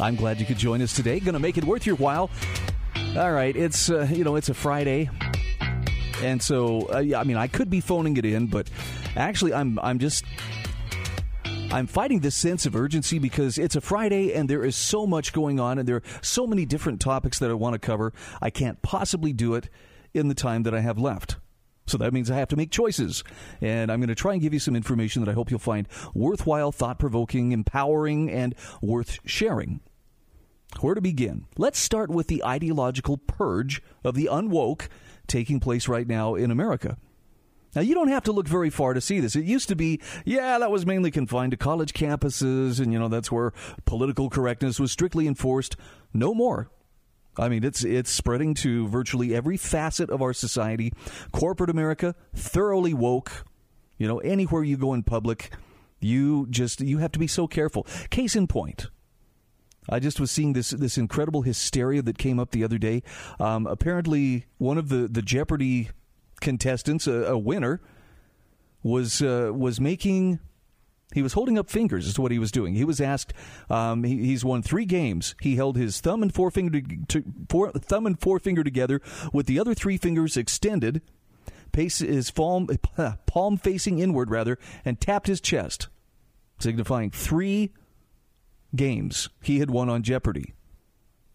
I'm glad you could join us today. Going to make it worth your while. All right, it's uh, you know it's a Friday, and so uh, yeah, I mean I could be phoning it in, but actually I'm I'm just I'm fighting this sense of urgency because it's a Friday and there is so much going on and there are so many different topics that I want to cover. I can't possibly do it in the time that I have left. So that means I have to make choices. And I'm going to try and give you some information that I hope you'll find worthwhile, thought provoking, empowering, and worth sharing. Where to begin? Let's start with the ideological purge of the unwoke taking place right now in America. Now, you don't have to look very far to see this. It used to be, yeah, that was mainly confined to college campuses, and, you know, that's where political correctness was strictly enforced. No more. I mean, it's it's spreading to virtually every facet of our society. Corporate America, thoroughly woke. You know, anywhere you go in public, you just you have to be so careful. Case in point. I just was seeing this this incredible hysteria that came up the other day. Um, apparently, one of the, the Jeopardy contestants, a, a winner, was uh, was making he was holding up fingers, is what he was doing. He was asked. Um, he, he's won three games. He held his thumb and forefinger to, to, four, thumb and forefinger together, with the other three fingers extended. Pace his palm, palm facing inward, rather, and tapped his chest, signifying three games he had won on Jeopardy.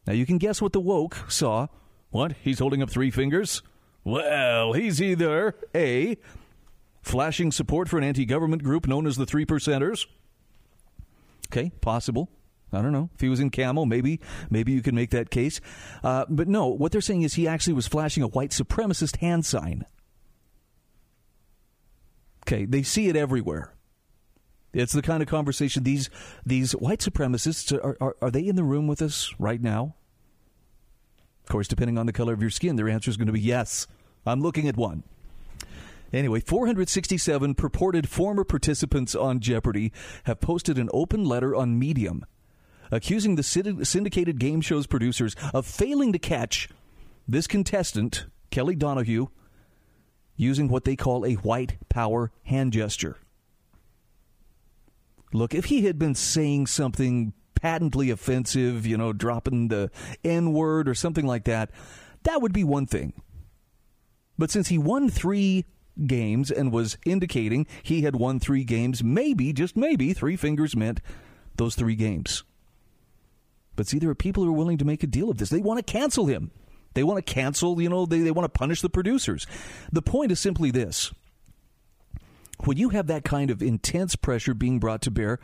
Now you can guess what the woke saw. What? He's holding up three fingers? Well, he's either A flashing support for an anti government group known as the Three Percenters. Okay, possible. I don't know. If he was in camo, maybe maybe you can make that case. Uh, but no, what they're saying is he actually was flashing a white supremacist hand sign. Okay, they see it everywhere. It's the kind of conversation these these white supremacists are, are, are they in the room with us right now? Of course, depending on the color of your skin, their answer is going to be yes. I'm looking at one. Anyway, 467 purported former participants on Jeopardy have posted an open letter on Medium accusing the syndicated game show's producers of failing to catch this contestant, Kelly Donohue, using what they call a white power hand gesture. Look, if he had been saying something patently offensive, you know, dropping the N word or something like that, that would be one thing. But since he won three games and was indicating he had won three games. Maybe, just maybe, three fingers meant those three games. But see, there are people who are willing to make a deal of this. They want to cancel him. They want to cancel, you know, they, they want to punish the producers. The point is simply this when you have that kind of intense pressure being brought to bear,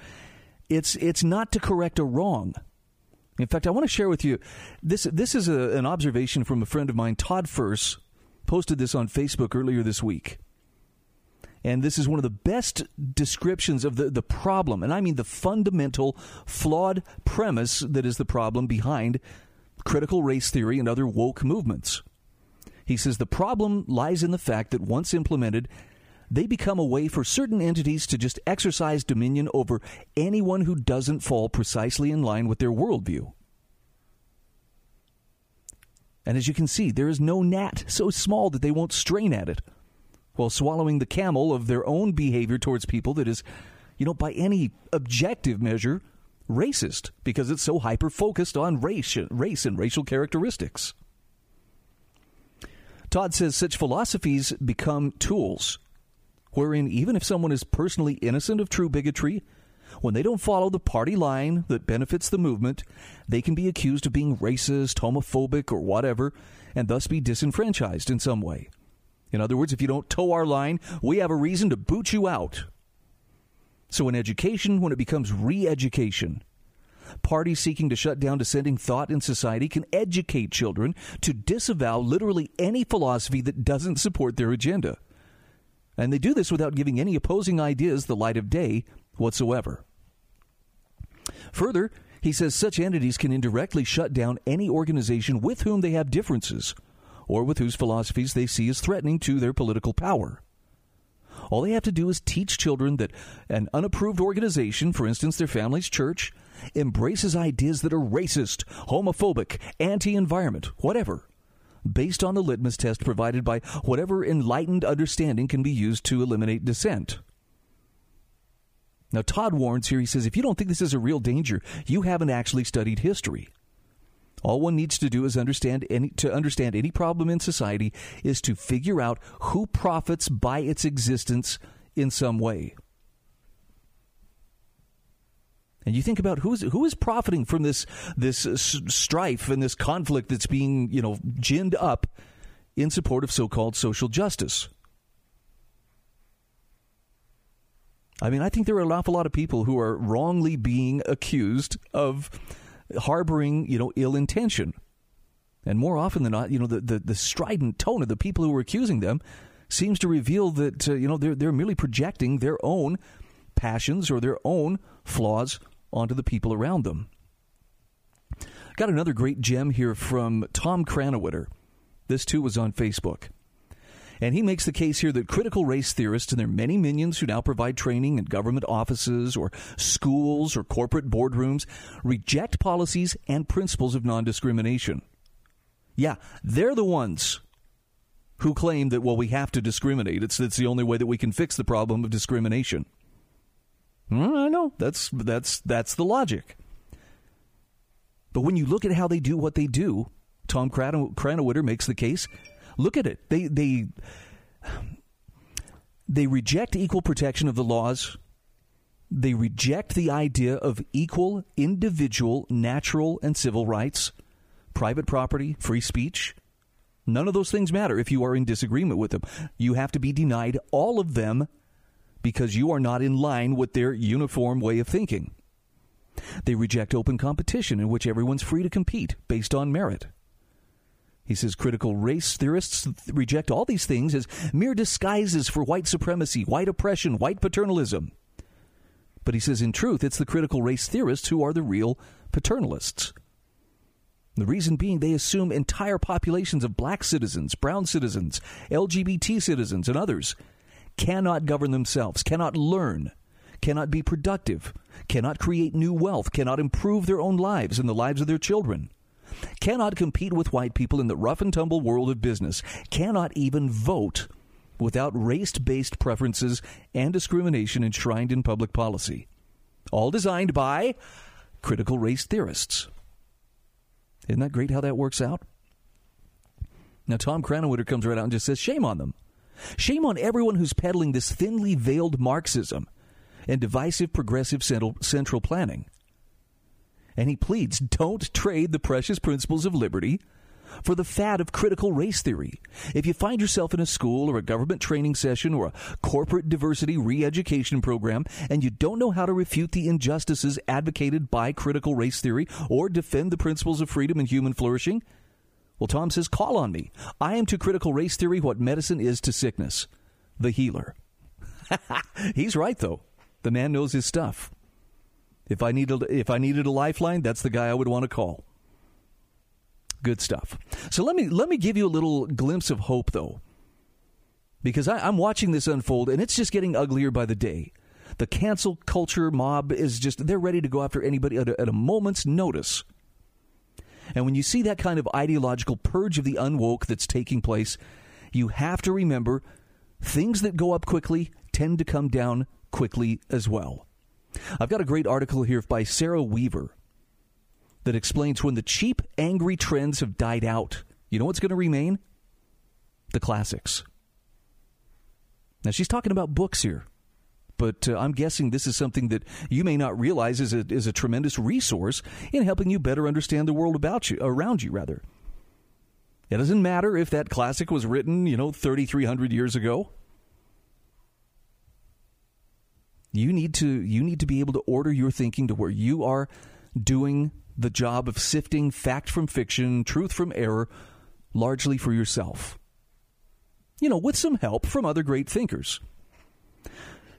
it's, it's not to correct a wrong. In fact, I want to share with you this. This is a, an observation from a friend of mine, Todd Furse, posted this on Facebook earlier this week. And this is one of the best descriptions of the, the problem, and I mean the fundamental, flawed premise that is the problem behind critical race theory and other woke movements. He says the problem lies in the fact that once implemented, they become a way for certain entities to just exercise dominion over anyone who doesn't fall precisely in line with their worldview. And as you can see, there is no gnat so small that they won't strain at it while swallowing the camel of their own behavior towards people that is, you know, by any objective measure, racist because it's so hyper focused on race, race and racial characteristics. Todd says such philosophies become tools wherein even if someone is personally innocent of true bigotry, when they don't follow the party line that benefits the movement, they can be accused of being racist, homophobic, or whatever, and thus be disenfranchised in some way. In other words, if you don't toe our line, we have a reason to boot you out. So, in education, when it becomes re education, parties seeking to shut down dissenting thought in society can educate children to disavow literally any philosophy that doesn't support their agenda. And they do this without giving any opposing ideas the light of day whatsoever. Further, He says such entities can indirectly shut down any organization with whom they have differences or with whose philosophies they see as threatening to their political power. All they have to do is teach children that an unapproved organization, for instance, their family's church, embraces ideas that are racist, homophobic, anti environment, whatever, based on the litmus test provided by whatever enlightened understanding can be used to eliminate dissent. Now, Todd warns here. He says, if you don't think this is a real danger, you haven't actually studied history. All one needs to do is understand any to understand any problem in society is to figure out who profits by its existence in some way. And you think about who is who is profiting from this this strife and this conflict that's being you know ginned up in support of so-called social justice. I mean, I think there are an awful lot of people who are wrongly being accused of harboring, you know, ill intention. And more often than not, you know, the, the, the strident tone of the people who are accusing them seems to reveal that, uh, you know, they're, they're merely projecting their own passions or their own flaws onto the people around them. Got another great gem here from Tom Krannawitter. This too was on Facebook. And he makes the case here that critical race theorists and their many minions who now provide training in government offices or schools or corporate boardrooms reject policies and principles of non discrimination. Yeah, they're the ones who claim that, well, we have to discriminate. It's, it's the only way that we can fix the problem of discrimination. I know. That's, that's, that's the logic. But when you look at how they do what they do, Tom Krannawitter makes the case Look at it. They they they reject equal protection of the laws. They reject the idea of equal individual natural and civil rights, private property, free speech. None of those things matter if you are in disagreement with them. You have to be denied all of them because you are not in line with their uniform way of thinking. They reject open competition in which everyone's free to compete based on merit. He says critical race theorists reject all these things as mere disguises for white supremacy, white oppression, white paternalism. But he says in truth, it's the critical race theorists who are the real paternalists. The reason being they assume entire populations of black citizens, brown citizens, LGBT citizens, and others cannot govern themselves, cannot learn, cannot be productive, cannot create new wealth, cannot improve their own lives and the lives of their children cannot compete with white people in the rough and tumble world of business, cannot even vote without race based preferences and discrimination enshrined in public policy. All designed by critical race theorists. Isn't that great how that works out? Now, Tom Krannawitter comes right out and just says, shame on them. Shame on everyone who's peddling this thinly veiled Marxism and divisive progressive central, planning and he pleads don't trade the precious principles of liberty for the fad of critical race theory. If you find yourself in a school or a government training session or a corporate diversity re education program and you don't know how to refute the injustices advocated by critical race theory or defend the principles of freedom and human flourishing, well, Tom says, call on me. I am to critical race theory what medicine is to sickness the healer. He's right, though. The man knows his stuff. If I needed if I needed a lifeline, that's the guy I would want to call. Good stuff. So let me let me give you a little glimpse of hope, though, because I, I'm watching this unfold, and it's just getting uglier by the day. The cancel culture mob is just—they're ready to go after anybody at a, at a moment's notice. And when you see that kind of ideological purge of the unwoke that's taking place, you have to remember things that go up quickly tend to come down quickly as well. I've got a great article here by Sarah Weaver that explains when the cheap, angry trends have died out, you know what's going to remain? The classics. Now, she's talking about books here, but uh, I'm guessing this is something that you may not realize is a, is a tremendous resource in helping you better understand the world about you, around you, rather. It doesn't matter if that classic was written, you know, 3,300 years ago. You need to you need to be able to order your thinking to where you are doing the job of sifting fact from fiction, truth from error, largely for yourself. You know, with some help from other great thinkers.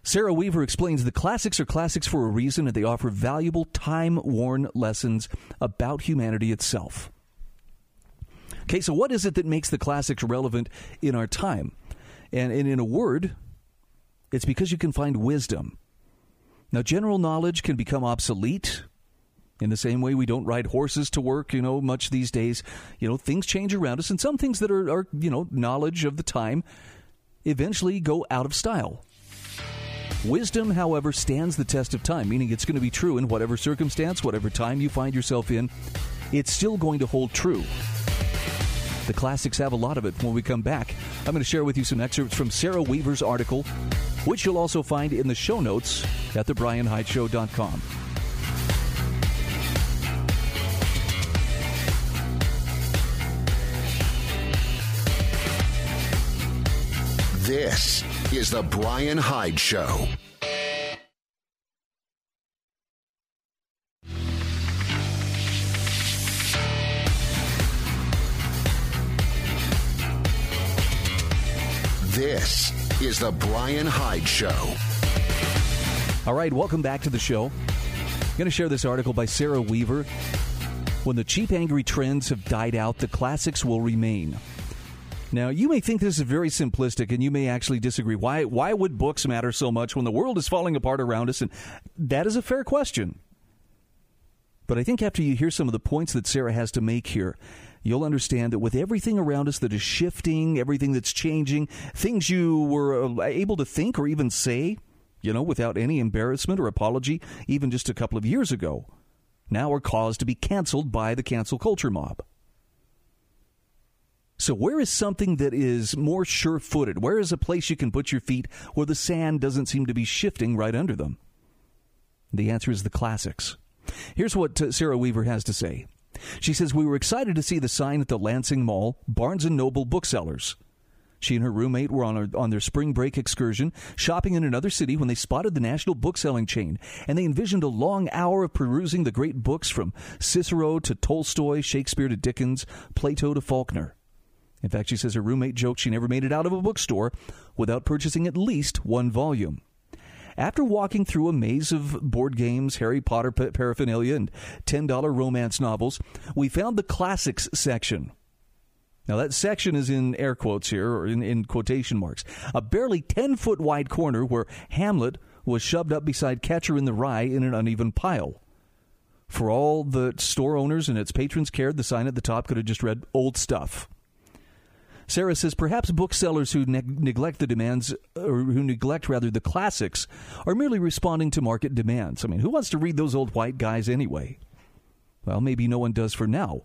Sarah Weaver explains the classics are classics for a reason and they offer valuable, time worn lessons about humanity itself. Okay, so what is it that makes the classics relevant in our time? And, and in a word, it's because you can find wisdom. Now, general knowledge can become obsolete in the same way we don't ride horses to work, you know, much these days. You know, things change around us, and some things that are, are you know, knowledge of the time eventually go out of style. Wisdom, however, stands the test of time, meaning it's going to be true in whatever circumstance, whatever time you find yourself in. It's still going to hold true. The classics have a lot of it. When we come back, I'm going to share with you some excerpts from Sarah Weaver's article, which you'll also find in the show notes at thebrianhydeshow.com. This is The Bryan Hyde Show. This is The Bryan Hyde Show. All right, welcome back to the show. I'm going to share this article by Sarah Weaver. When the cheap, angry trends have died out, the classics will remain. Now, you may think this is very simplistic and you may actually disagree. Why, why would books matter so much when the world is falling apart around us? And that is a fair question. But I think after you hear some of the points that Sarah has to make here, you'll understand that with everything around us that is shifting, everything that's changing, things you were uh, able to think or even say, you know, without any embarrassment or apology, even just a couple of years ago, now are caused to be canceled by the cancel culture mob. So, where is something that is more sure footed? Where is a place you can put your feet where the sand doesn't seem to be shifting right under them? The answer is the classics. Here's what uh, Sarah Weaver has to say. She says, We were excited to see the sign at the Lansing Mall, Barnes and Noble Booksellers. She and her roommate were on, her, on their spring break excursion, shopping in another city when they spotted the national bookselling chain, and they envisioned a long hour of perusing the great books from Cicero to Tolstoy, Shakespeare to Dickens, Plato to Faulkner. In fact, she says her roommate joked she never made it out of a bookstore without purchasing at least one volume. After walking through a maze of board games, Harry Potter paraphernalia, and $10 romance novels, we found the classics section. Now, that section is in air quotes here, or in, in quotation marks. A barely 10 foot wide corner where Hamlet was shoved up beside Catcher in the Rye in an uneven pile. For all the store owners and its patrons cared, the sign at the top could have just read old stuff. Sarah says perhaps booksellers who ne- neglect the demands, or who neglect rather the classics, are merely responding to market demands. I mean, who wants to read those old white guys anyway? Well, maybe no one does for now.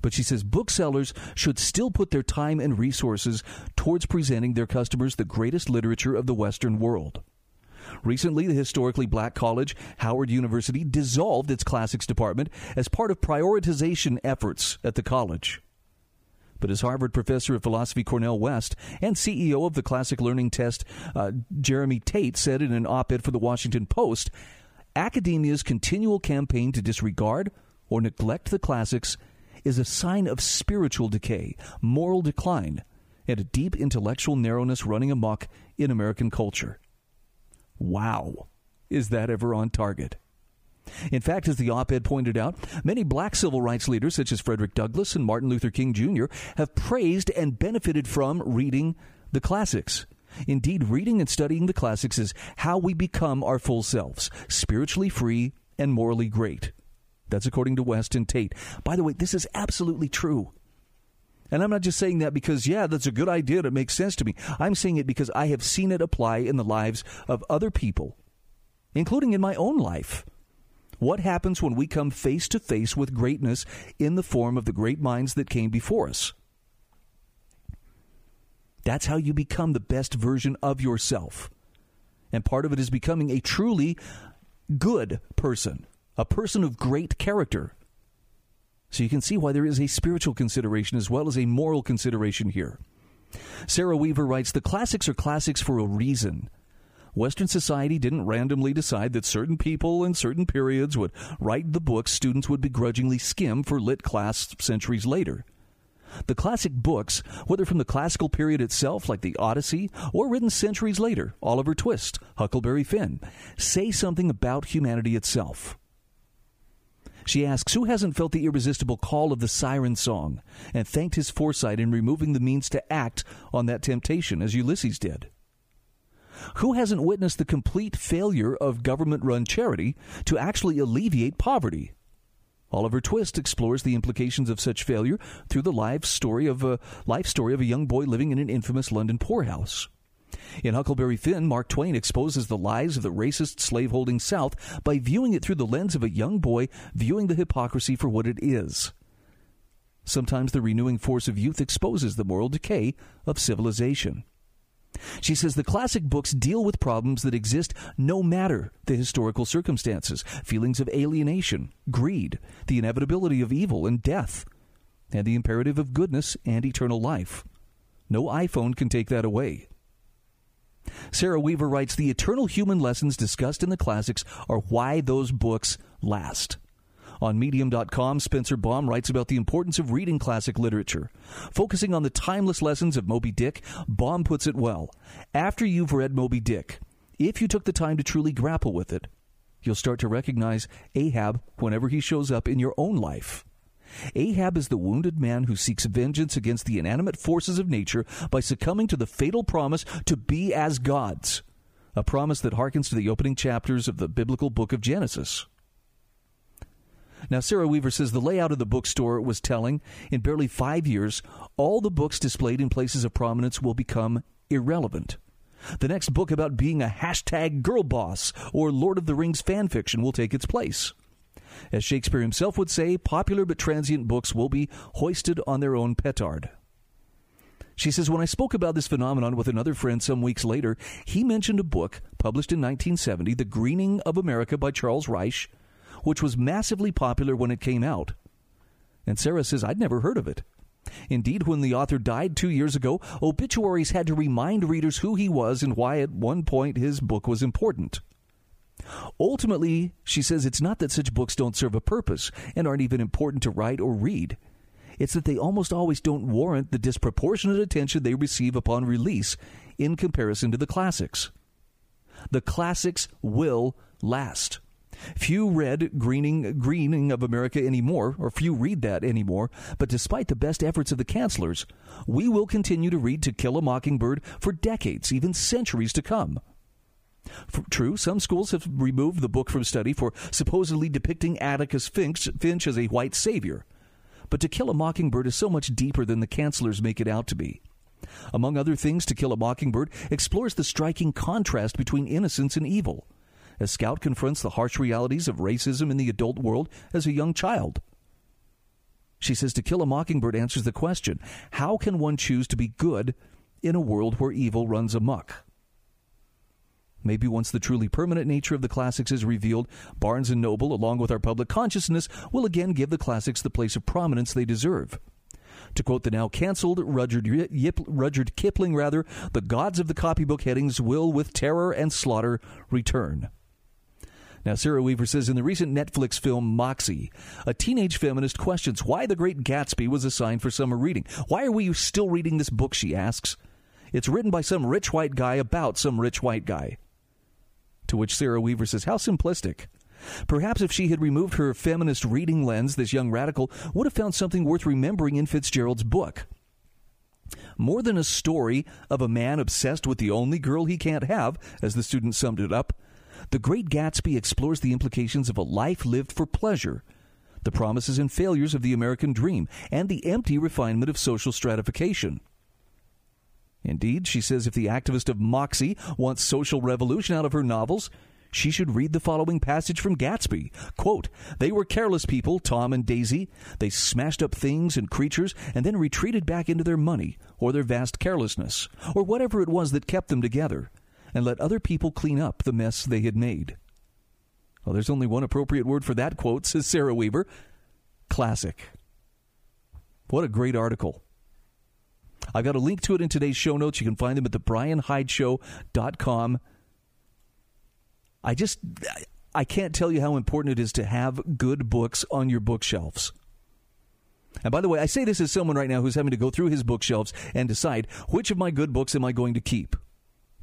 But she says booksellers should still put their time and resources towards presenting their customers the greatest literature of the Western world. Recently, the historically black college, Howard University, dissolved its classics department as part of prioritization efforts at the college. But as Harvard professor of philosophy Cornel West and CEO of the Classic Learning Test, uh, Jeremy Tate, said in an op ed for the Washington Post, academia's continual campaign to disregard or neglect the classics is a sign of spiritual decay, moral decline, and a deep intellectual narrowness running amok in American culture. Wow. Is that ever on target? In fact, as the op ed pointed out, many black civil rights leaders, such as Frederick Douglass and Martin Luther King Jr., have praised and benefited from reading the classics. Indeed, reading and studying the classics is how we become our full selves, spiritually free and morally great. That's according to West and Tate. By the way, this is absolutely true. And I'm not just saying that because, yeah, that's a good idea. It makes sense to me. I'm saying it because I have seen it apply in the lives of other people, including in my own life. What happens when we come face to face with greatness in the form of the great minds that came before us? That's how you become the best version of yourself. And part of it is becoming a truly good person, a person of great character. So you can see why there is a spiritual consideration as well as a moral consideration here. Sarah Weaver writes The classics are classics for a reason. Western society didn't randomly decide that certain people in certain periods would write the books students would begrudgingly skim for lit class centuries later. The classic books, whether from the classical period itself, like the Odyssey, or written centuries later, Oliver Twist, Huckleberry Finn, say something about humanity itself. She asks, Who hasn't felt the irresistible call of the siren song and thanked his foresight in removing the means to act on that temptation, as Ulysses did? Who hasn't witnessed the complete failure of government run charity to actually alleviate poverty? Oliver Twist explores the implications of such failure through the life story of a life story of a young boy living in an infamous London poorhouse. In Huckleberry Finn, Mark Twain exposes the lies of the racist slaveholding South by viewing it through the lens of a young boy viewing the hypocrisy for what it is. Sometimes the renewing force of youth exposes the moral decay of civilization. She says the classic books deal with problems that exist no matter the historical circumstances feelings of alienation, greed, the inevitability of evil and death, and the imperative of goodness and eternal life. No iPhone can take that away. Sarah Weaver writes The eternal human lessons discussed in the classics are why those books last. On Medium.com, Spencer Baum writes about the importance of reading classic literature. Focusing on the timeless lessons of Moby Dick, Baum puts it well. After you've read Moby Dick, if you took the time to truly grapple with it, you'll start to recognize Ahab whenever he shows up in your own life. Ahab is the wounded man who seeks vengeance against the inanimate forces of nature by succumbing to the fatal promise to be as gods, a promise that harkens to the opening chapters of the biblical book of Genesis. Now, Sarah Weaver says the layout of the bookstore was telling. In barely five years, all the books displayed in places of prominence will become irrelevant. The next book about being a hashtag girl boss or Lord of the Rings fan fiction will take its place. As Shakespeare himself would say, popular but transient books will be hoisted on their own petard. She says, When I spoke about this phenomenon with another friend some weeks later, he mentioned a book published in 1970, The Greening of America by Charles Reich, which was massively popular when it came out. And Sarah says, I'd never heard of it. Indeed, when the author died two years ago, obituaries had to remind readers who he was and why at one point his book was important. Ultimately, she says it's not that such books don't serve a purpose and aren't even important to write or read. It's that they almost always don't warrant the disproportionate attention they receive upon release in comparison to the classics. The classics will last. Few read Greening, Greening of America anymore, or few read that anymore, but despite the best efforts of the cancelers, we will continue to read To Kill a Mockingbird for decades, even centuries to come. For, true, some schools have removed the book from study for supposedly depicting Atticus Finch, Finch as a white savior. But To Kill a Mockingbird is so much deeper than the cancelers make it out to be. Among other things, To Kill a Mockingbird explores the striking contrast between innocence and evil as Scout confronts the harsh realities of racism in the adult world as a young child. She says To Kill a Mockingbird answers the question how can one choose to be good in a world where evil runs amuck? Maybe once the truly permanent nature of the classics is revealed, Barnes and Noble, along with our public consciousness, will again give the classics the place of prominence they deserve. To quote the now canceled Rudyard, Yip, Rudyard Kipling, rather, the gods of the copybook headings will, with terror and slaughter, return. Now, Sarah Weaver says in the recent Netflix film Moxie, a teenage feminist questions why The Great Gatsby was assigned for summer reading. Why are we still reading this book, she asks. It's written by some rich white guy about some rich white guy. To which Sarah Weaver says, How simplistic. Perhaps if she had removed her feminist reading lens, this young radical would have found something worth remembering in Fitzgerald's book. More than a story of a man obsessed with the only girl he can't have, as the student summed it up, the Great Gatsby explores the implications of a life lived for pleasure, the promises and failures of the American dream, and the empty refinement of social stratification. Indeed, she says if the activist of Moxie wants social revolution out of her novels, she should read the following passage from Gatsby. Quote, They were careless people, Tom and Daisy. They smashed up things and creatures and then retreated back into their money or their vast carelessness or whatever it was that kept them together and let other people clean up the mess they had made. Well, there's only one appropriate word for that quote, says Sarah Weaver classic. What a great article. I've got a link to it in today's show notes. You can find them at thebrianhydeshow.com. I just, I can't tell you how important it is to have good books on your bookshelves. And by the way, I say this as someone right now who's having to go through his bookshelves and decide which of my good books am I going to keep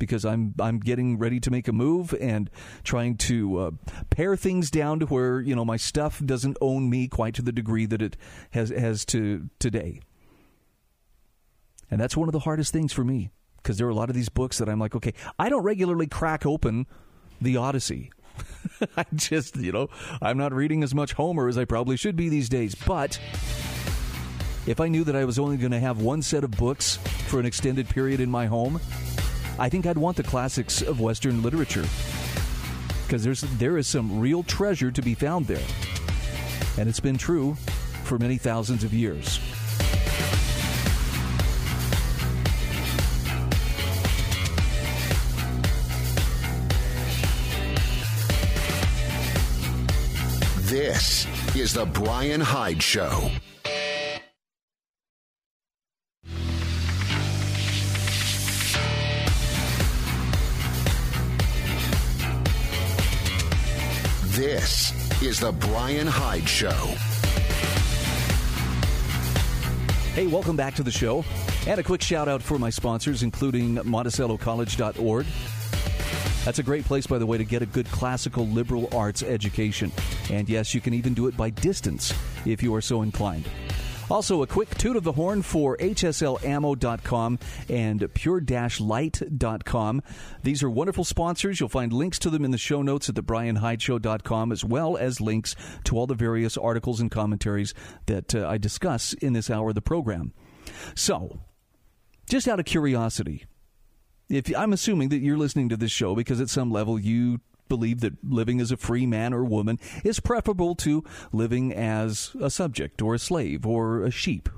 because I'm I'm getting ready to make a move and trying to uh, pare things down to where you know my stuff doesn't own me quite to the degree that it has has to today. And that's one of the hardest things for me because there are a lot of these books that I'm like, okay, I don't regularly crack open the Odyssey. I just, you know, I'm not reading as much Homer as I probably should be these days. But if I knew that I was only going to have one set of books for an extended period in my home, I think I'd want the classics of Western literature because there's there is some real treasure to be found there, and it's been true for many thousands of years. This is the Bryan Hyde Show. This is the Bryan Hyde Show. Hey, welcome back to the show. And a quick shout out for my sponsors, including MonticelloCollege.org. That's a great place, by the way, to get a good classical liberal arts education. And yes, you can even do it by distance if you are so inclined. Also, a quick toot of the horn for HSLAmmo.com and pure-light.com. These are wonderful sponsors. You'll find links to them in the show notes at thebrianhydeshow.com, as well as links to all the various articles and commentaries that uh, I discuss in this hour of the program. So, just out of curiosity, if I'm assuming that you're listening to this show because at some level you believe that living as a free man or woman is preferable to living as a subject or a slave or a sheep.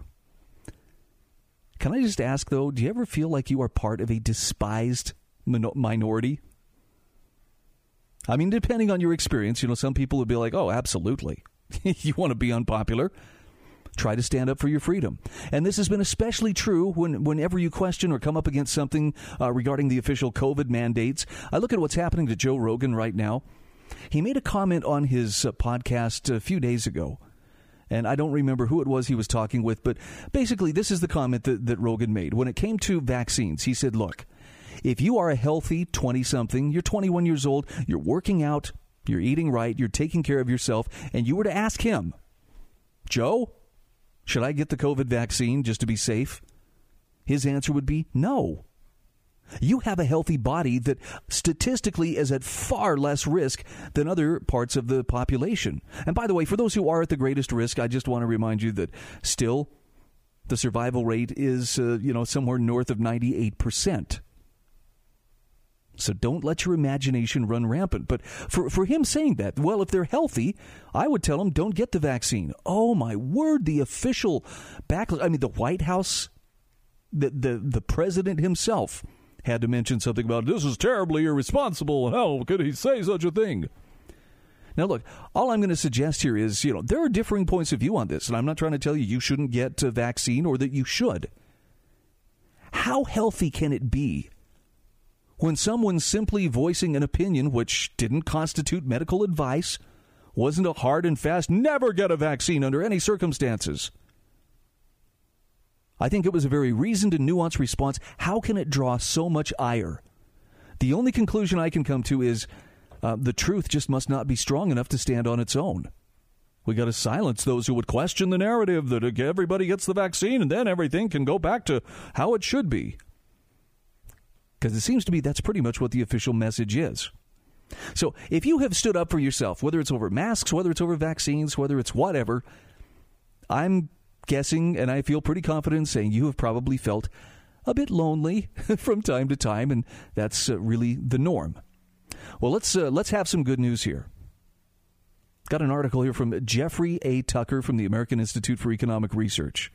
Can I just ask though, do you ever feel like you are part of a despised minority? I mean, depending on your experience, you know, some people would be like, oh, absolutely. you want to be unpopular? Try to stand up for your freedom. And this has been especially true when, whenever you question or come up against something uh, regarding the official COVID mandates. I look at what's happening to Joe Rogan right now. He made a comment on his uh, podcast a few days ago. And I don't remember who it was he was talking with, but basically, this is the comment that, that Rogan made. When it came to vaccines, he said, Look, if you are a healthy 20 something, you're 21 years old, you're working out, you're eating right, you're taking care of yourself, and you were to ask him, Joe, should I get the COVID vaccine just to be safe? His answer would be no. You have a healthy body that statistically is at far less risk than other parts of the population. And by the way, for those who are at the greatest risk, I just want to remind you that still the survival rate is, uh, you know, somewhere north of 98%. So don't let your imagination run rampant. But for, for him saying that, well, if they're healthy, I would tell them don't get the vaccine. Oh my word, the official backlash. I mean, the White House, the, the, the president himself had to mention something about this is terribly irresponsible. How could he say such a thing? Now, look, all I'm going to suggest here is, you know, there are differing points of view on this, and I'm not trying to tell you you shouldn't get a vaccine or that you should. How healthy can it be when someone simply voicing an opinion which didn't constitute medical advice, wasn't a hard and fast, never get a vaccine under any circumstances. I think it was a very reasoned and nuanced response. How can it draw so much ire? The only conclusion I can come to is uh, the truth just must not be strong enough to stand on its own. We got to silence those who would question the narrative that everybody gets the vaccine and then everything can go back to how it should be because it seems to me that's pretty much what the official message is. So if you have stood up for yourself, whether it's over masks, whether it's over vaccines, whether it's whatever, I'm guessing and I feel pretty confident saying you have probably felt a bit lonely from time to time, and that's uh, really the norm. Well, let's uh, let's have some good news here. Got an article here from Jeffrey A. Tucker from the American Institute for Economic Research.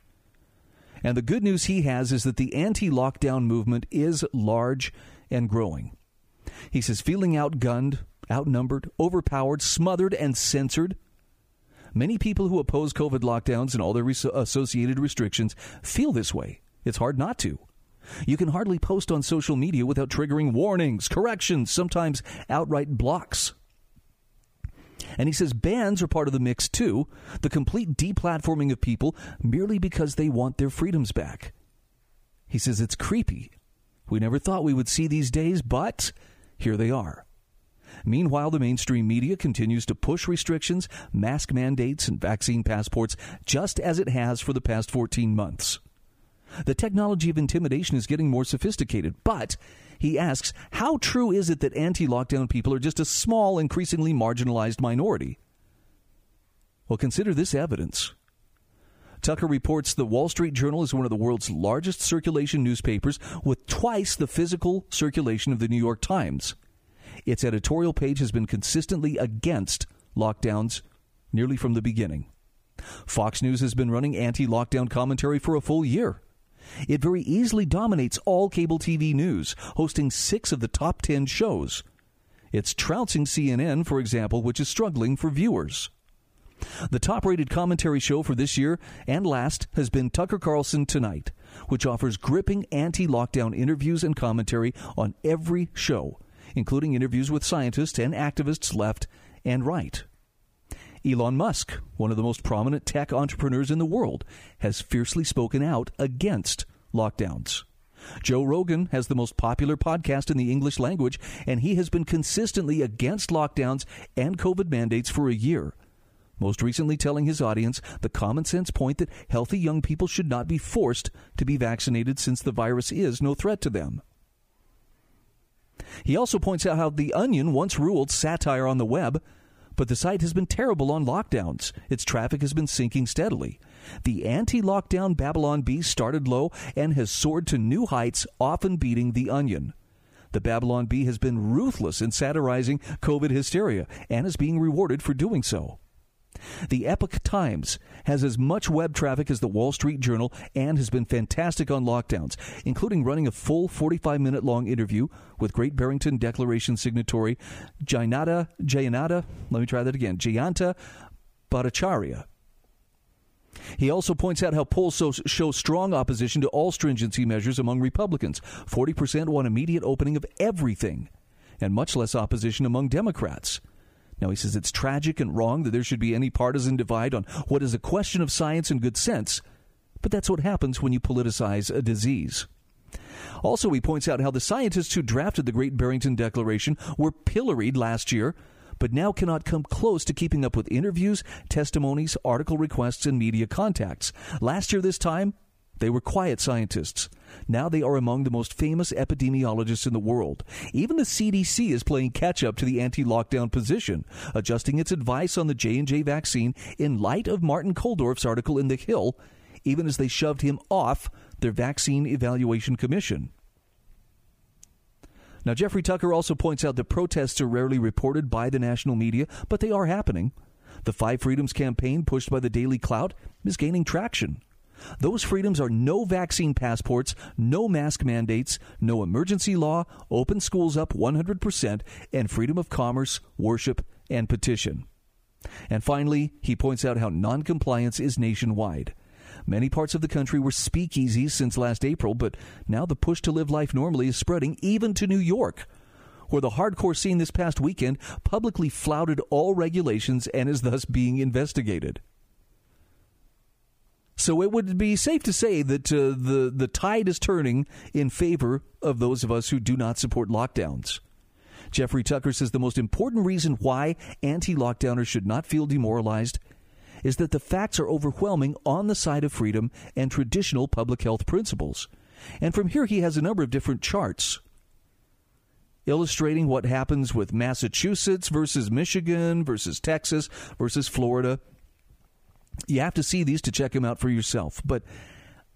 And the good news he has is that the anti lockdown movement is large and growing. He says, feeling outgunned, outnumbered, overpowered, smothered, and censored. Many people who oppose COVID lockdowns and all their res- associated restrictions feel this way. It's hard not to. You can hardly post on social media without triggering warnings, corrections, sometimes outright blocks. And he says bans are part of the mix too, the complete deplatforming of people merely because they want their freedoms back. He says it's creepy. We never thought we would see these days, but here they are. Meanwhile, the mainstream media continues to push restrictions, mask mandates, and vaccine passports just as it has for the past 14 months. The technology of intimidation is getting more sophisticated, but he asks, how true is it that anti lockdown people are just a small, increasingly marginalized minority? Well, consider this evidence. Tucker reports the Wall Street Journal is one of the world's largest circulation newspapers with twice the physical circulation of the New York Times. Its editorial page has been consistently against lockdowns nearly from the beginning. Fox News has been running anti lockdown commentary for a full year. It very easily dominates all cable TV news, hosting six of the top 10 shows. It's trouncing CNN, for example, which is struggling for viewers. The top rated commentary show for this year and last has been Tucker Carlson Tonight, which offers gripping anti lockdown interviews and commentary on every show, including interviews with scientists and activists left and right. Elon Musk, one of the most prominent tech entrepreneurs in the world, has fiercely spoken out against lockdowns. Joe Rogan has the most popular podcast in the English language, and he has been consistently against lockdowns and COVID mandates for a year. Most recently, telling his audience the common sense point that healthy young people should not be forced to be vaccinated since the virus is no threat to them. He also points out how The Onion once ruled satire on the web but the site has been terrible on lockdowns. Its traffic has been sinking steadily. The anti lockdown Babylon Bee started low and has soared to new heights, often beating The Onion. The Babylon Bee has been ruthless in satirizing COVID hysteria and is being rewarded for doing so. The Epoch Times has as much web traffic as the Wall Street Journal and has been fantastic on lockdowns, including running a full 45 minute long interview with Great Barrington Declaration signatory Jayanata, Jayanata, let me try that again, Jayanta Bhattacharya. He also points out how polls show strong opposition to all stringency measures among Republicans. 40% want immediate opening of everything, and much less opposition among Democrats. Now, he says it's tragic and wrong that there should be any partisan divide on what is a question of science and good sense, but that's what happens when you politicize a disease. Also, he points out how the scientists who drafted the Great Barrington Declaration were pilloried last year, but now cannot come close to keeping up with interviews, testimonies, article requests, and media contacts. Last year, this time, they were quiet scientists. Now they are among the most famous epidemiologists in the world. Even the CDC is playing catch up to the anti-lockdown position, adjusting its advice on the J&J vaccine in light of Martin Kulldorff's article in The Hill, even as they shoved him off their vaccine evaluation commission. Now, Jeffrey Tucker also points out that protests are rarely reported by the national media, but they are happening. The Five Freedoms campaign, pushed by the Daily Clout, is gaining traction. Those freedoms are no vaccine passports, no mask mandates, no emergency law, open schools up 100%, and freedom of commerce, worship, and petition. And finally, he points out how noncompliance is nationwide. Many parts of the country were speakeasies since last April, but now the push to live life normally is spreading even to New York, where the hardcore scene this past weekend publicly flouted all regulations and is thus being investigated. So it would be safe to say that uh, the the tide is turning in favor of those of us who do not support lockdowns. Jeffrey Tucker says the most important reason why anti-lockdowners should not feel demoralized is that the facts are overwhelming on the side of freedom and traditional public health principles. And from here he has a number of different charts illustrating what happens with Massachusetts versus Michigan versus Texas versus Florida you have to see these to check them out for yourself. But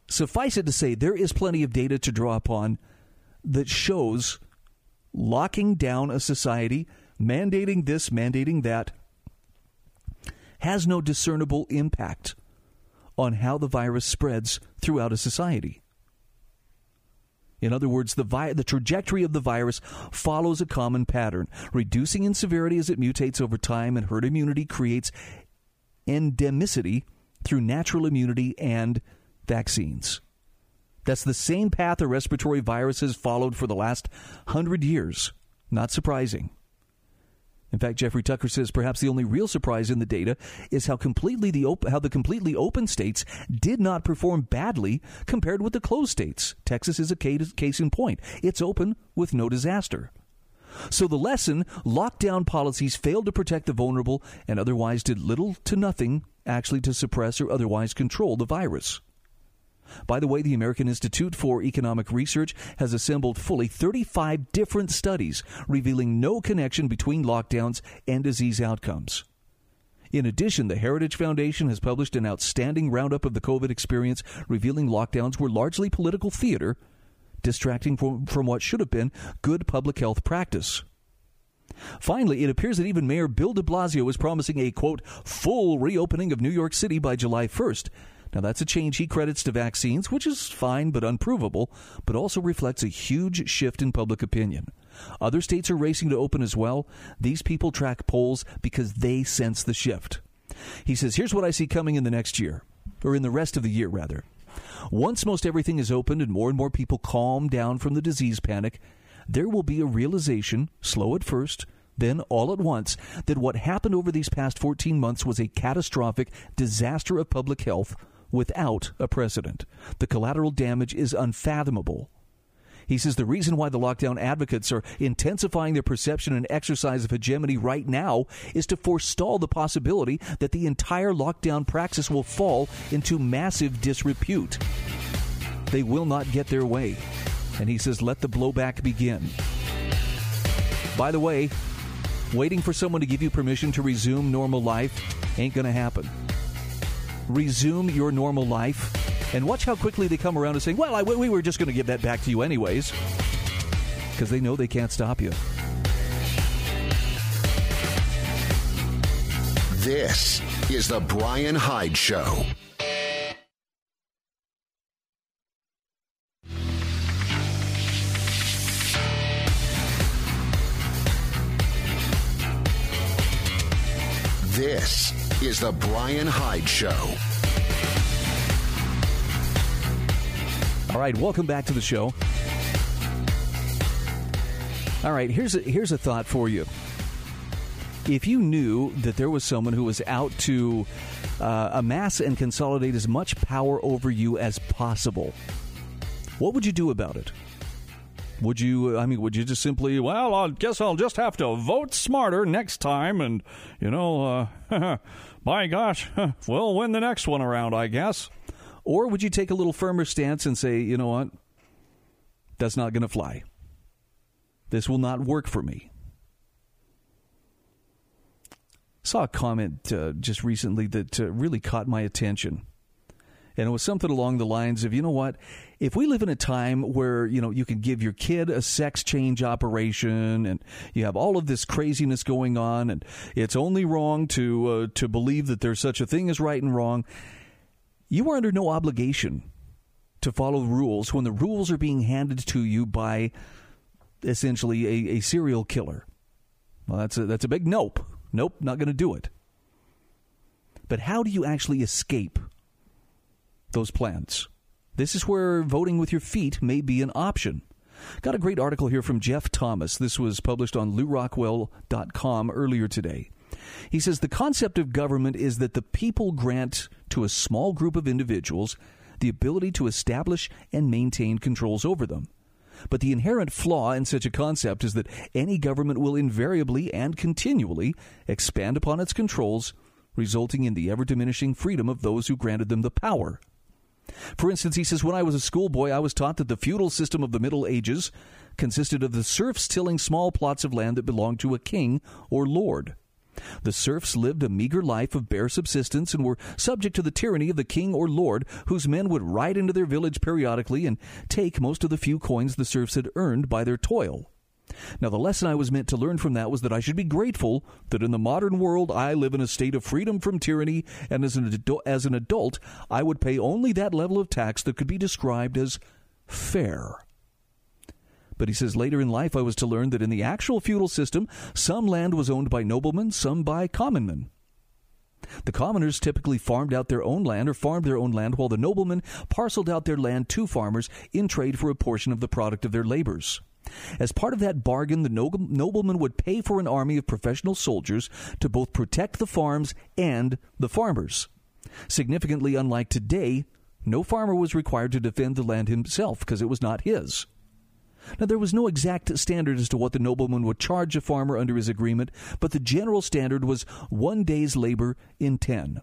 suffice it to say, there is plenty of data to draw upon that shows locking down a society, mandating this, mandating that, has no discernible impact on how the virus spreads throughout a society. In other words, the, vi- the trajectory of the virus follows a common pattern, reducing in severity as it mutates over time, and herd immunity creates endemicity through natural immunity and vaccines. That's the same path a respiratory virus has followed for the last hundred years. Not surprising. In fact, Jeffrey Tucker says perhaps the only real surprise in the data is how completely the op- how the completely open states did not perform badly compared with the closed states. Texas is a case in point. It's open with no disaster. So the lesson lockdown policies failed to protect the vulnerable and otherwise did little to nothing actually to suppress or otherwise control the virus. By the way, the American Institute for Economic Research has assembled fully 35 different studies revealing no connection between lockdowns and disease outcomes. In addition, the Heritage Foundation has published an outstanding roundup of the COVID experience, revealing lockdowns were largely political theater distracting from, from what should have been good public health practice. Finally, it appears that even Mayor Bill de Blasio is promising a, quote, full reopening of New York City by July 1st. Now, that's a change he credits to vaccines, which is fine but unprovable, but also reflects a huge shift in public opinion. Other states are racing to open as well. These people track polls because they sense the shift. He says, Here's what I see coming in the next year, or in the rest of the year, rather. Once most everything is opened and more and more people calm down from the disease panic, there will be a realization, slow at first, then all at once, that what happened over these past 14 months was a catastrophic disaster of public health without a precedent. The collateral damage is unfathomable. He says the reason why the lockdown advocates are intensifying their perception and exercise of hegemony right now is to forestall the possibility that the entire lockdown praxis will fall into massive disrepute. They will not get their way. And he says, let the blowback begin. By the way, waiting for someone to give you permission to resume normal life ain't going to happen. Resume your normal life and watch how quickly they come around and say, well, I, we were just going to give that back to you anyways. Because they know they can't stop you. This is The Bryan Hyde Show. This is The Bryan Hyde Show. All right, welcome back to the show. All right, here's a, here's a thought for you. If you knew that there was someone who was out to uh, amass and consolidate as much power over you as possible, what would you do about it? Would you, I mean, would you just simply, well, I guess I'll just have to vote smarter next time and, you know, uh, by gosh, we'll win the next one around, I guess? Or would you take a little firmer stance and say, you know what? That's not going to fly. This will not work for me. Saw a comment uh, just recently that uh, really caught my attention. And it was something along the lines of, you know what? If we live in a time where, you know, you can give your kid a sex change operation and you have all of this craziness going on and it's only wrong to uh, to believe that there's such a thing as right and wrong, you are under no obligation to follow rules when the rules are being handed to you by essentially a, a serial killer. Well, that's a, that's a big nope. Nope, not going to do it. But how do you actually escape those plans? This is where voting with your feet may be an option. Got a great article here from Jeff Thomas. This was published on lewrockwell.com earlier today. He says the concept of government is that the people grant to a small group of individuals the ability to establish and maintain controls over them. But the inherent flaw in such a concept is that any government will invariably and continually expand upon its controls, resulting in the ever diminishing freedom of those who granted them the power. For instance, he says, When I was a schoolboy, I was taught that the feudal system of the Middle Ages consisted of the serfs tilling small plots of land that belonged to a king or lord. The serfs lived a meager life of bare subsistence and were subject to the tyranny of the king or lord, whose men would ride into their village periodically and take most of the few coins the serfs had earned by their toil. Now, the lesson I was meant to learn from that was that I should be grateful that in the modern world I live in a state of freedom from tyranny, and as an, adu- as an adult, I would pay only that level of tax that could be described as fair. But he says later in life I was to learn that in the actual feudal system, some land was owned by noblemen, some by commonmen. The commoners typically farmed out their own land or farmed their own land, while the noblemen parceled out their land to farmers in trade for a portion of the product of their labors. As part of that bargain, the nobleman would pay for an army of professional soldiers to both protect the farms and the farmers. Significantly unlike today, no farmer was required to defend the land himself because it was not his. Now, there was no exact standard as to what the nobleman would charge a farmer under his agreement, but the general standard was one day's labor in ten.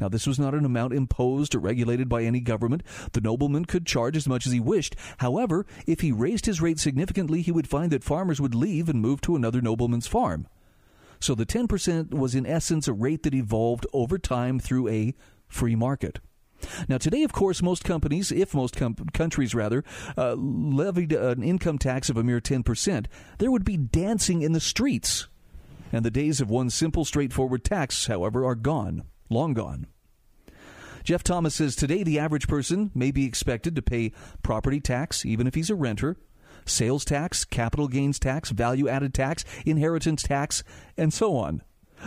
Now, this was not an amount imposed or regulated by any government. The nobleman could charge as much as he wished. However, if he raised his rate significantly, he would find that farmers would leave and move to another nobleman's farm. So the 10% was in essence a rate that evolved over time through a free market. Now, today, of course, most companies, if most com- countries rather, uh, levied an income tax of a mere 10%, there would be dancing in the streets. And the days of one simple, straightforward tax, however, are gone, long gone. Jeff Thomas says today the average person may be expected to pay property tax, even if he's a renter, sales tax, capital gains tax, value added tax, inheritance tax, and so on.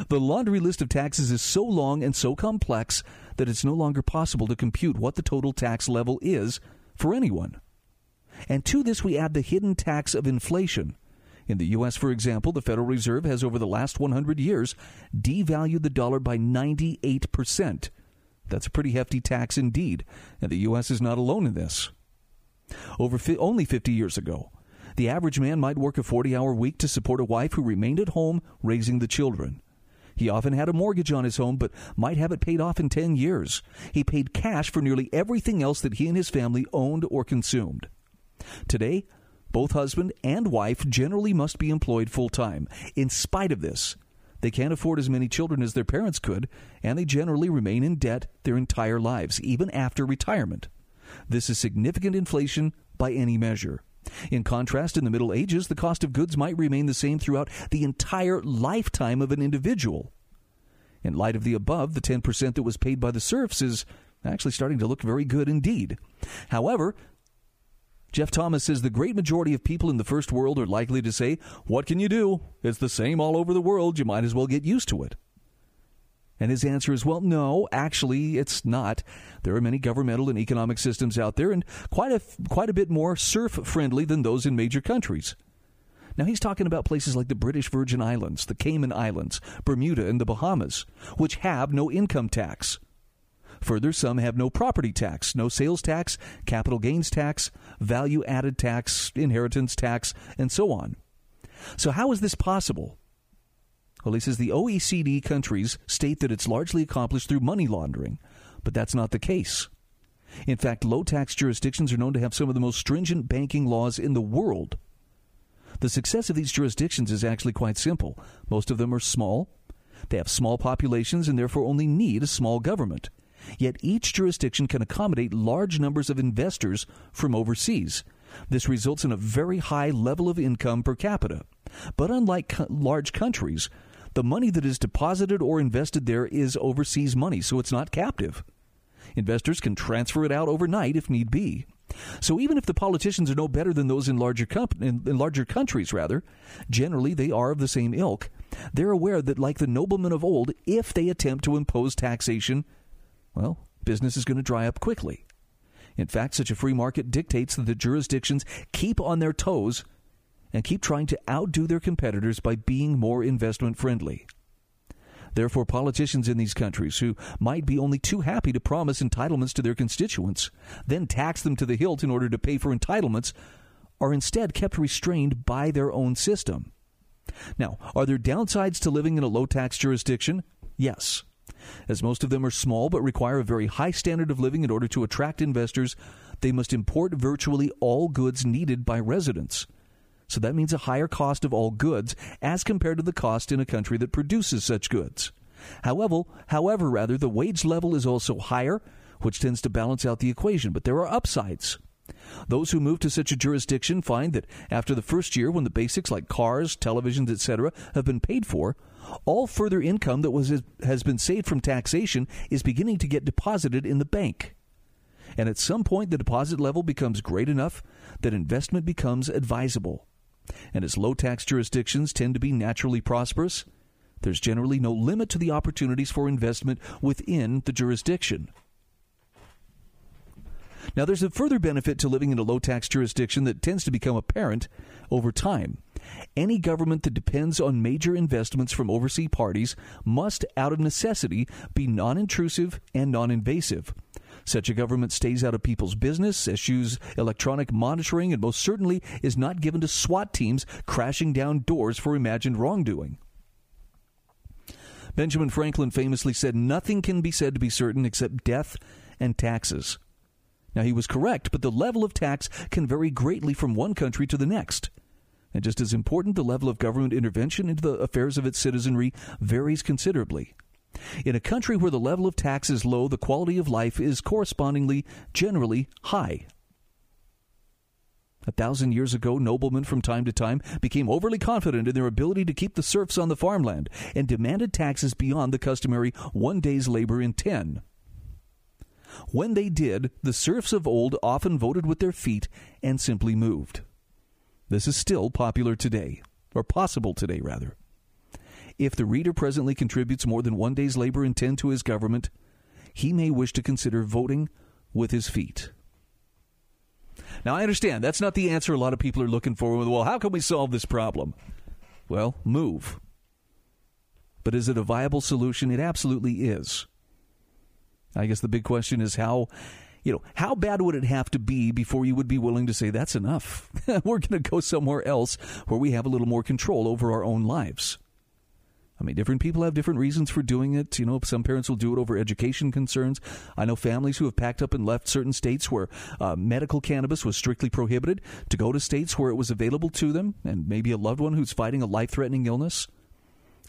The laundry list of taxes is so long and so complex that it's no longer possible to compute what the total tax level is for anyone. And to this, we add the hidden tax of inflation. In the U.S., for example, the Federal Reserve has over the last 100 years devalued the dollar by 98%. That's a pretty hefty tax indeed, and the U.S. is not alone in this. Over fi- only 50 years ago, the average man might work a 40 hour week to support a wife who remained at home raising the children. He often had a mortgage on his home, but might have it paid off in 10 years. He paid cash for nearly everything else that he and his family owned or consumed. Today, both husband and wife generally must be employed full time. In spite of this, they can't afford as many children as their parents could, and they generally remain in debt their entire lives, even after retirement. This is significant inflation by any measure. In contrast, in the Middle Ages, the cost of goods might remain the same throughout the entire lifetime of an individual. In light of the above, the 10% that was paid by the serfs is actually starting to look very good indeed. However, Jeff Thomas says the great majority of people in the first world are likely to say, What can you do? It's the same all over the world. You might as well get used to it. And his answer is, well, no, actually, it's not. There are many governmental and economic systems out there, and quite a, quite a bit more serf friendly than those in major countries. Now, he's talking about places like the British Virgin Islands, the Cayman Islands, Bermuda, and the Bahamas, which have no income tax. Further, some have no property tax, no sales tax, capital gains tax, value added tax, inheritance tax, and so on. So, how is this possible? Well, he says the OECD countries state that it's largely accomplished through money laundering, but that's not the case. In fact, low tax jurisdictions are known to have some of the most stringent banking laws in the world. The success of these jurisdictions is actually quite simple. Most of them are small, they have small populations, and therefore only need a small government. Yet each jurisdiction can accommodate large numbers of investors from overseas. This results in a very high level of income per capita. But unlike co- large countries, the money that is deposited or invested there is overseas money, so it's not captive. Investors can transfer it out overnight if need be. So even if the politicians are no better than those in larger comp- in, in larger countries rather, generally they are of the same ilk. They're aware that like the noblemen of old, if they attempt to impose taxation well, business is going to dry up quickly. In fact, such a free market dictates that the jurisdictions keep on their toes and keep trying to outdo their competitors by being more investment friendly. Therefore, politicians in these countries who might be only too happy to promise entitlements to their constituents, then tax them to the hilt in order to pay for entitlements, are instead kept restrained by their own system. Now, are there downsides to living in a low tax jurisdiction? Yes. As most of them are small but require a very high standard of living in order to attract investors, they must import virtually all goods needed by residents. So that means a higher cost of all goods as compared to the cost in a country that produces such goods. However, however, rather, the wage level is also higher, which tends to balance out the equation, but there are upsides. Those who move to such a jurisdiction find that after the first year, when the basics like cars, televisions, etc., have been paid for, all further income that was has been saved from taxation is beginning to get deposited in the bank. And at some point the deposit level becomes great enough that investment becomes advisable. And as low tax jurisdictions tend to be naturally prosperous, there's generally no limit to the opportunities for investment within the jurisdiction. Now, there's a further benefit to living in a low tax jurisdiction that tends to become apparent over time. Any government that depends on major investments from overseas parties must, out of necessity, be non intrusive and non invasive. Such a government stays out of people's business, eschews electronic monitoring, and most certainly is not given to SWAT teams crashing down doors for imagined wrongdoing. Benjamin Franklin famously said, Nothing can be said to be certain except death and taxes. Now, he was correct, but the level of tax can vary greatly from one country to the next. And just as important, the level of government intervention into the affairs of its citizenry varies considerably. In a country where the level of tax is low, the quality of life is correspondingly generally high. A thousand years ago, noblemen from time to time became overly confident in their ability to keep the serfs on the farmland and demanded taxes beyond the customary one day's labor in ten. When they did, the serfs of old often voted with their feet and simply moved. This is still popular today, or possible today, rather. If the reader presently contributes more than one day's labor in ten to his government, he may wish to consider voting with his feet. Now, I understand that's not the answer a lot of people are looking for. Well, how can we solve this problem? Well, move. But is it a viable solution? It absolutely is. I guess the big question is how you know, how bad would it have to be before you would be willing to say that's enough? We're going to go somewhere else where we have a little more control over our own lives. I mean, different people have different reasons for doing it. You know, some parents will do it over education concerns. I know families who have packed up and left certain states where uh, medical cannabis was strictly prohibited to go to states where it was available to them and maybe a loved one who's fighting a life threatening illness.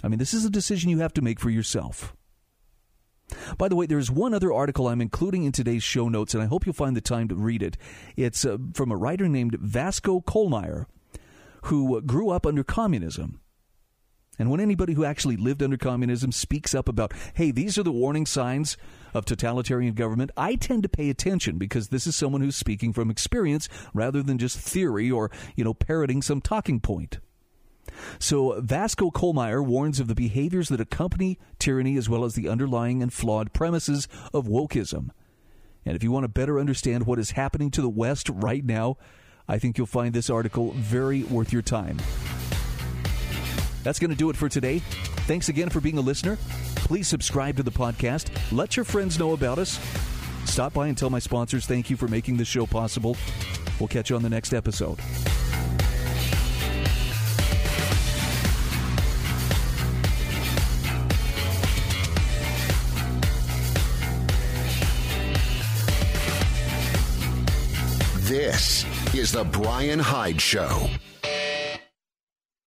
I mean, this is a decision you have to make for yourself. By the way, there's one other article I'm including in today's show notes, and I hope you'll find the time to read it. It's uh, from a writer named Vasko Kohlmayer, who grew up under communism. And when anybody who actually lived under communism speaks up about, hey, these are the warning signs of totalitarian government, I tend to pay attention because this is someone who's speaking from experience rather than just theory or, you know, parroting some talking point. So Vasko Kohlmayer warns of the behaviors that accompany tyranny as well as the underlying and flawed premises of wokeism. And if you want to better understand what is happening to the West right now, I think you'll find this article very worth your time. That's going to do it for today. Thanks again for being a listener. Please subscribe to the podcast. Let your friends know about us. Stop by and tell my sponsors thank you for making this show possible. We'll catch you on the next episode. This is The Bryan Hyde Show.